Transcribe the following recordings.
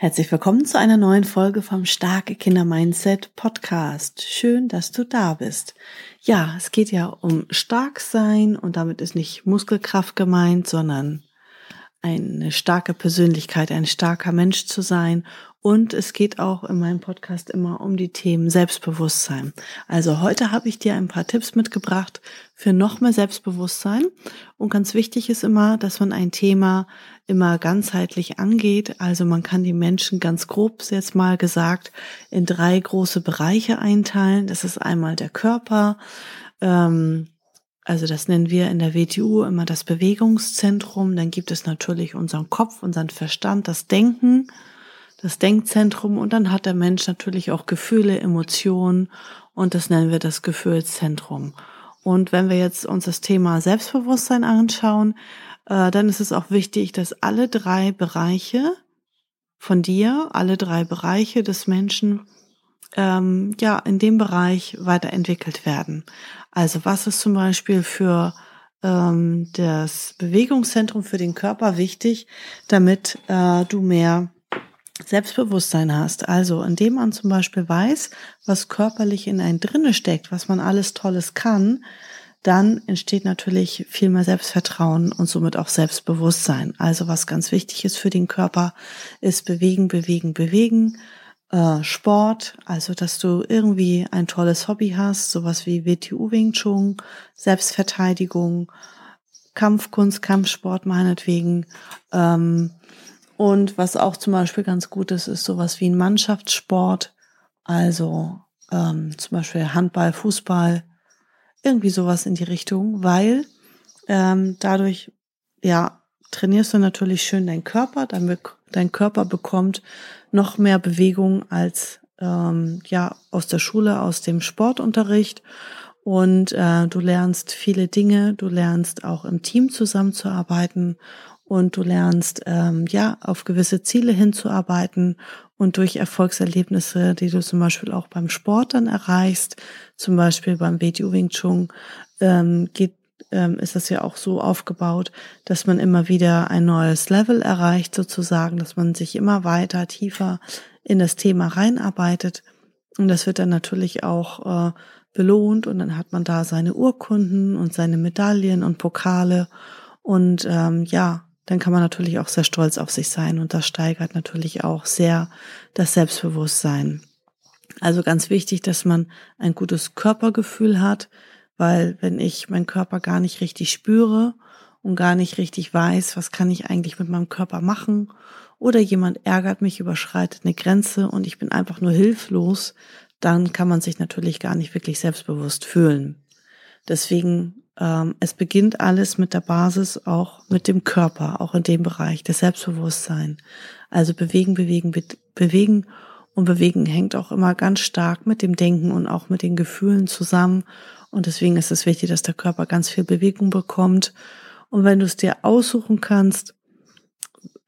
Herzlich willkommen zu einer neuen Folge vom Starke Kinder Mindset Podcast. Schön, dass du da bist. Ja, es geht ja um stark sein und damit ist nicht Muskelkraft gemeint, sondern eine starke Persönlichkeit, ein starker Mensch zu sein. Und es geht auch in meinem Podcast immer um die Themen Selbstbewusstsein. Also heute habe ich dir ein paar Tipps mitgebracht für noch mehr Selbstbewusstsein. Und ganz wichtig ist immer, dass man ein Thema immer ganzheitlich angeht. Also man kann die Menschen ganz grob jetzt mal gesagt in drei große Bereiche einteilen. Das ist einmal der Körper, ähm, also das nennen wir in der WTU immer das Bewegungszentrum. Dann gibt es natürlich unseren Kopf, unseren Verstand, das Denken, das Denkzentrum. Und dann hat der Mensch natürlich auch Gefühle, Emotionen. Und das nennen wir das Gefühlszentrum. Und wenn wir jetzt uns das Thema Selbstbewusstsein anschauen, äh, dann ist es auch wichtig, dass alle drei Bereiche von dir, alle drei Bereiche des Menschen ähm, ja in dem Bereich weiterentwickelt werden. Also was ist zum Beispiel für ähm, das Bewegungszentrum für den Körper wichtig, damit äh, du mehr Selbstbewusstsein hast. Also indem man zum Beispiel weiß, was körperlich in einen drinne steckt, was man alles Tolles kann, dann entsteht natürlich viel mehr Selbstvertrauen und somit auch Selbstbewusstsein. Also was ganz wichtig ist für den Körper, ist bewegen, bewegen, bewegen äh, Sport, also dass du irgendwie ein tolles Hobby hast, sowas wie WTU Wing Chun, Selbstverteidigung, Kampfkunst, Kampfsport meinetwegen. Ähm, und was auch zum Beispiel ganz gut ist, ist sowas wie ein Mannschaftssport, also ähm, zum Beispiel Handball, Fußball, irgendwie sowas in die Richtung, weil ähm, dadurch ja trainierst du natürlich schön deinen Körper, damit dein Körper bekommt noch mehr Bewegung als ähm, ja aus der Schule, aus dem Sportunterricht. Und äh, du lernst viele Dinge, du lernst auch im Team zusammenzuarbeiten und du lernst ähm, ja auf gewisse Ziele hinzuarbeiten und durch Erfolgserlebnisse, die du zum Beispiel auch beim Sport dann erreichst, zum Beispiel beim WTU Wing Chun, ähm, geht ähm, ist das ja auch so aufgebaut, dass man immer wieder ein neues Level erreicht, sozusagen, dass man sich immer weiter, tiefer in das Thema reinarbeitet. Und das wird dann natürlich auch äh, belohnt und dann hat man da seine Urkunden und seine Medaillen und Pokale. Und ähm, ja, dann kann man natürlich auch sehr stolz auf sich sein und das steigert natürlich auch sehr das Selbstbewusstsein. Also ganz wichtig, dass man ein gutes Körpergefühl hat, weil wenn ich meinen Körper gar nicht richtig spüre und gar nicht richtig weiß, was kann ich eigentlich mit meinem Körper machen oder jemand ärgert mich, überschreitet eine Grenze und ich bin einfach nur hilflos, dann kann man sich natürlich gar nicht wirklich selbstbewusst fühlen. Deswegen, ähm, es beginnt alles mit der Basis, auch mit dem Körper, auch in dem Bereich, das Selbstbewusstsein. Also bewegen, bewegen, be bewegen und bewegen hängt auch immer ganz stark mit dem Denken und auch mit den Gefühlen zusammen und deswegen ist es wichtig, dass der Körper ganz viel Bewegung bekommt. Und wenn du es dir aussuchen kannst,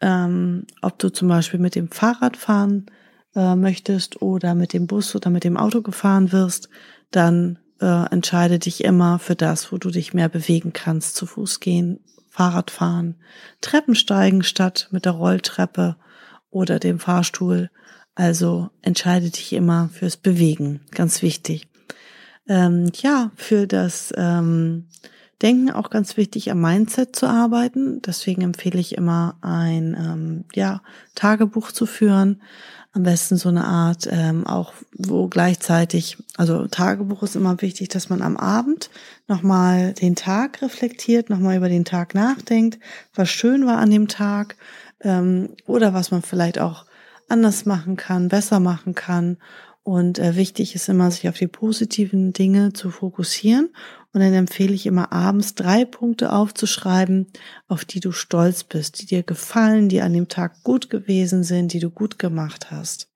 ähm, ob du zum Beispiel mit dem Fahrrad fahren äh, möchtest oder mit dem Bus oder mit dem Auto gefahren wirst, dann äh, entscheide dich immer für das, wo du dich mehr bewegen kannst. Zu Fuß gehen, Fahrrad fahren, Treppen steigen statt mit der Rolltreppe oder dem Fahrstuhl. Also entscheide dich immer fürs Bewegen. Ganz wichtig ähm, ja, für das ähm, Denken auch ganz wichtig, am Mindset zu arbeiten. Deswegen empfehle ich immer ein ähm, ja, Tagebuch zu führen. Am besten so eine Art, ähm, auch wo gleichzeitig, also Tagebuch ist immer wichtig, dass man am Abend nochmal den Tag reflektiert, nochmal über den Tag nachdenkt, was schön war an dem Tag ähm, oder was man vielleicht auch anders machen kann, besser machen kann und äh, wichtig ist immer, sich auf die positiven Dinge zu fokussieren. Und dann empfehle ich immer abends drei Punkte aufzuschreiben, auf die du stolz bist, die dir gefallen, die an dem Tag gut gewesen sind, die du gut gemacht hast.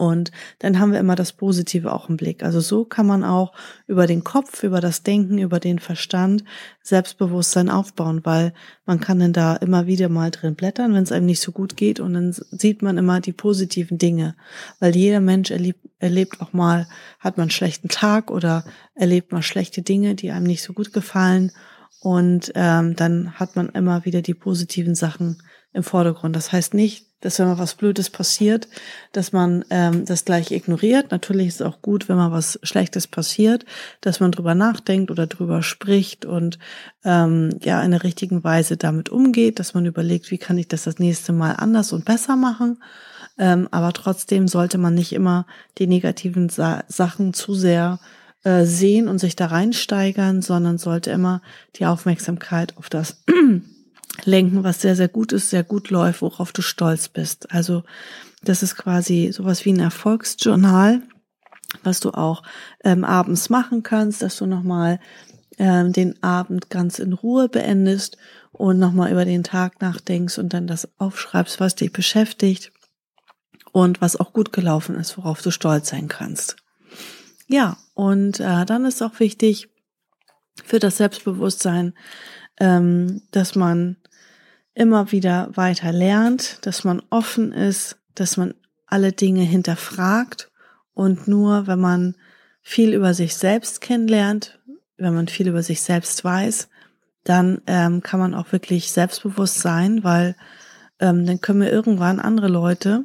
Und dann haben wir immer das Positive auch im Blick. Also so kann man auch über den Kopf, über das Denken, über den Verstand Selbstbewusstsein aufbauen, weil man kann dann da immer wieder mal drin blättern, wenn es einem nicht so gut geht. Und dann sieht man immer die positiven Dinge, weil jeder Mensch erlebt, erlebt auch mal, hat man einen schlechten Tag oder erlebt mal schlechte Dinge, die einem nicht so gut gefallen. Und ähm, dann hat man immer wieder die positiven Sachen im Vordergrund. Das heißt nicht, dass wenn mal was Blödes passiert, dass man ähm, das gleich ignoriert. Natürlich ist es auch gut, wenn mal was Schlechtes passiert, dass man drüber nachdenkt oder drüber spricht und ähm, ja in der richtigen Weise damit umgeht, dass man überlegt, wie kann ich das das nächste Mal anders und besser machen. Ähm, aber trotzdem sollte man nicht immer die negativen Sa Sachen zu sehr äh, sehen und sich da reinsteigern, sondern sollte immer die Aufmerksamkeit auf das lenken, was sehr, sehr gut ist, sehr gut läuft, worauf du stolz bist. Also das ist quasi sowas wie ein Erfolgsjournal, was du auch ähm, abends machen kannst, dass du nochmal ähm, den Abend ganz in Ruhe beendest und nochmal über den Tag nachdenkst und dann das aufschreibst, was dich beschäftigt und was auch gut gelaufen ist, worauf du stolz sein kannst. Ja, und äh, dann ist auch wichtig für das Selbstbewusstsein, ähm, dass man immer wieder weiter lernt, dass man offen ist, dass man alle Dinge hinterfragt und nur wenn man viel über sich selbst kennenlernt, wenn man viel über sich selbst weiß, dann ähm, kann man auch wirklich selbstbewusst sein, weil ähm, dann können wir irgendwann andere Leute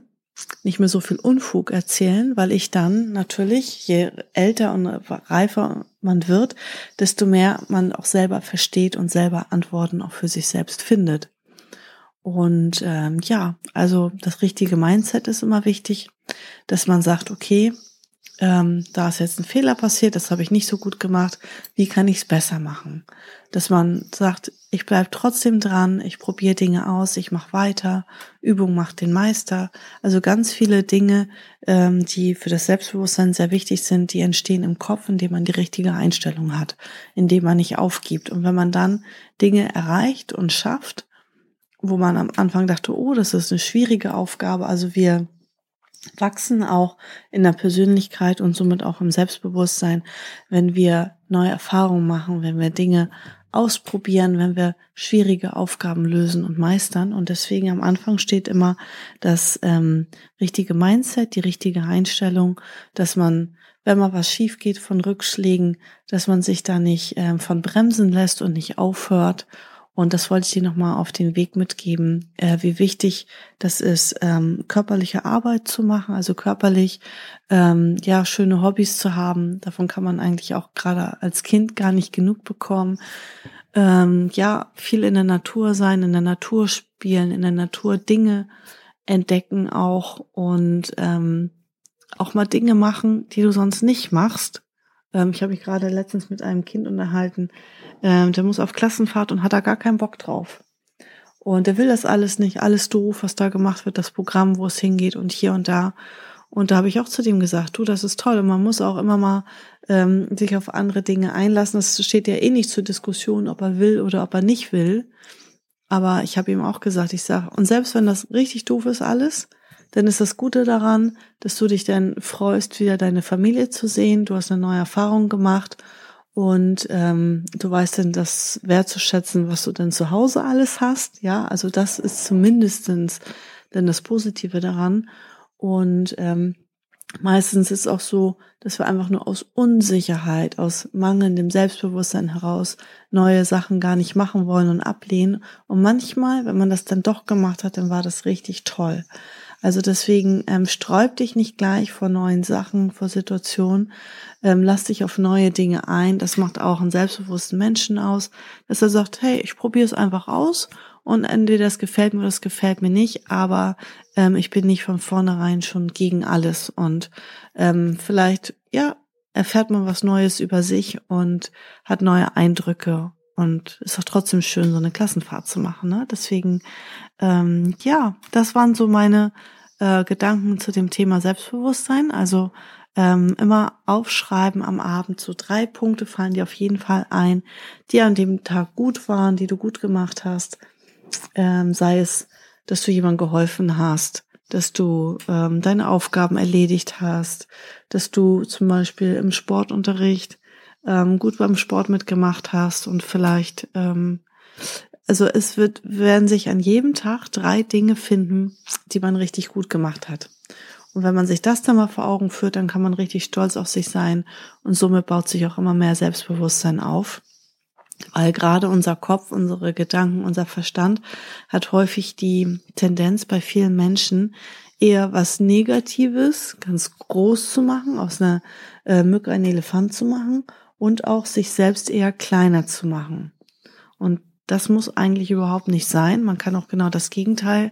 nicht mehr so viel Unfug erzählen, weil ich dann natürlich, je älter und reifer man wird, desto mehr man auch selber versteht und selber Antworten auch für sich selbst findet. Und ähm, ja, also das richtige Mindset ist immer wichtig, dass man sagt, okay, ähm, da ist jetzt ein Fehler passiert, das habe ich nicht so gut gemacht, wie kann ich es besser machen? Dass man sagt, ich bleibe trotzdem dran, ich probiere Dinge aus, ich mache weiter, Übung macht den Meister. Also ganz viele Dinge, ähm, die für das Selbstbewusstsein sehr wichtig sind, die entstehen im Kopf, indem man die richtige Einstellung hat, indem man nicht aufgibt. Und wenn man dann Dinge erreicht und schafft, wo man am Anfang dachte, oh, das ist eine schwierige Aufgabe. Also wir wachsen auch in der Persönlichkeit und somit auch im Selbstbewusstsein, wenn wir neue Erfahrungen machen, wenn wir Dinge ausprobieren, wenn wir schwierige Aufgaben lösen und meistern. Und deswegen am Anfang steht immer das ähm, richtige Mindset, die richtige Einstellung, dass man, wenn mal was schief geht von Rückschlägen, dass man sich da nicht ähm, von bremsen lässt und nicht aufhört und das wollte ich dir nochmal auf den Weg mitgeben, äh, wie wichtig das ist, ähm, körperliche Arbeit zu machen, also körperlich ähm, ja schöne Hobbys zu haben. Davon kann man eigentlich auch gerade als Kind gar nicht genug bekommen. Ähm, ja, viel in der Natur sein, in der Natur spielen, in der Natur Dinge entdecken auch und ähm, auch mal Dinge machen, die du sonst nicht machst. Ähm, ich habe mich gerade letztens mit einem Kind unterhalten, ähm, der muss auf Klassenfahrt und hat da gar keinen Bock drauf. Und der will das alles nicht, alles doof, was da gemacht wird, das Programm, wo es hingeht und hier und da. Und da habe ich auch zu dem gesagt, du, das ist toll. Und man muss auch immer mal ähm, sich auf andere Dinge einlassen. Das steht ja eh nicht zur Diskussion, ob er will oder ob er nicht will. Aber ich habe ihm auch gesagt, ich sage, und selbst wenn das richtig doof ist alles, dann ist das Gute daran, dass du dich dann freust, wieder deine Familie zu sehen. Du hast eine neue Erfahrung gemacht und ähm, du weißt dann das wertzuschätzen, was du denn zu Hause alles hast. Ja, also das ist zumindestens dann das Positive daran. Und ähm, meistens ist es auch so, dass wir einfach nur aus Unsicherheit, aus mangelndem Selbstbewusstsein heraus neue Sachen gar nicht machen wollen und ablehnen. Und manchmal, wenn man das dann doch gemacht hat, dann war das richtig toll. Also deswegen ähm, sträub dich nicht gleich vor neuen Sachen, vor Situationen. Ähm, lass dich auf neue Dinge ein. Das macht auch einen selbstbewussten Menschen aus, dass er sagt, hey, ich probiere es einfach aus und entweder das gefällt mir oder das gefällt mir nicht, aber ähm, ich bin nicht von vornherein schon gegen alles und ähm, vielleicht, ja, erfährt man was Neues über sich und hat neue Eindrücke und ist auch trotzdem schön, so eine Klassenfahrt zu machen. Ne? Deswegen, ähm, ja, das waren so meine äh, Gedanken zu dem Thema Selbstbewusstsein. Also ähm, immer aufschreiben am Abend. So drei Punkte fallen dir auf jeden Fall ein, die an dem Tag gut waren, die du gut gemacht hast. Ähm, sei es, dass du jemandem geholfen hast, dass du ähm, deine Aufgaben erledigt hast, dass du zum Beispiel im Sportunterricht ähm, gut beim Sport mitgemacht hast und vielleicht, ähm, also es wird, werden sich an jedem Tag drei Dinge finden, die man richtig gut gemacht hat. Und wenn man sich das dann mal vor Augen führt, dann kann man richtig stolz auf sich sein und somit baut sich auch immer mehr Selbstbewusstsein auf. Weil gerade unser Kopf, unsere Gedanken, unser Verstand hat häufig die Tendenz bei vielen Menschen, eher was Negatives ganz groß zu machen, aus einer äh, Mücke einen Elefant zu machen und auch sich selbst eher kleiner zu machen. Und das muss eigentlich überhaupt nicht sein. Man kann auch genau das Gegenteil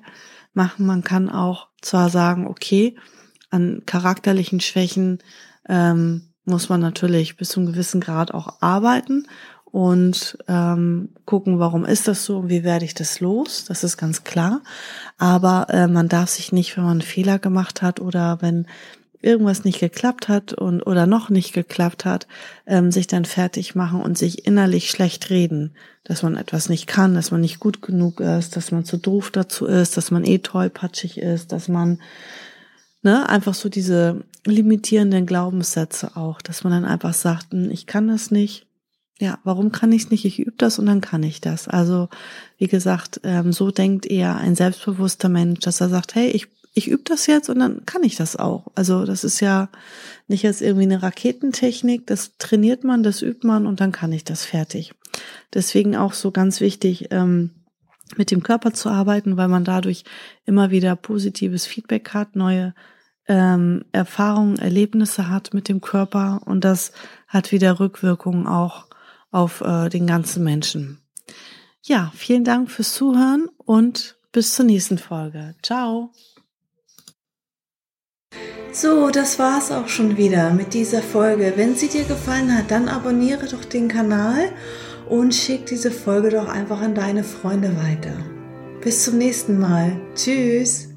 machen. Man kann auch zwar sagen, okay, an charakterlichen Schwächen ähm, muss man natürlich bis zu einem gewissen Grad auch arbeiten und ähm, gucken, warum ist das so und wie werde ich das los. Das ist ganz klar. Aber äh, man darf sich nicht, wenn man einen Fehler gemacht hat oder wenn irgendwas nicht geklappt hat und oder noch nicht geklappt hat, ähm, sich dann fertig machen und sich innerlich schlecht reden, dass man etwas nicht kann, dass man nicht gut genug ist, dass man zu doof dazu ist, dass man eh tollpatschig ist, dass man ne, einfach so diese limitierenden Glaubenssätze auch, dass man dann einfach sagt, hm, ich kann das nicht. Ja, warum kann ich es nicht? Ich übe das und dann kann ich das. Also, wie gesagt, ähm, so denkt eher ein selbstbewusster Mensch, dass er sagt, hey, ich, ich übe das jetzt und dann kann ich das auch. Also, das ist ja nicht jetzt irgendwie eine Raketentechnik, das trainiert man, das übt man und dann kann ich das fertig. Deswegen auch so ganz wichtig, ähm, mit dem Körper zu arbeiten, weil man dadurch immer wieder positives Feedback hat, neue ähm, Erfahrungen, Erlebnisse hat mit dem Körper und das hat wieder Rückwirkungen auch auf äh, den ganzen Menschen. Ja, vielen Dank fürs Zuhören und bis zur nächsten Folge. Ciao. So, das war's auch schon wieder mit dieser Folge. Wenn sie dir gefallen hat, dann abonniere doch den Kanal und schick diese Folge doch einfach an deine Freunde weiter. Bis zum nächsten Mal. Tschüss.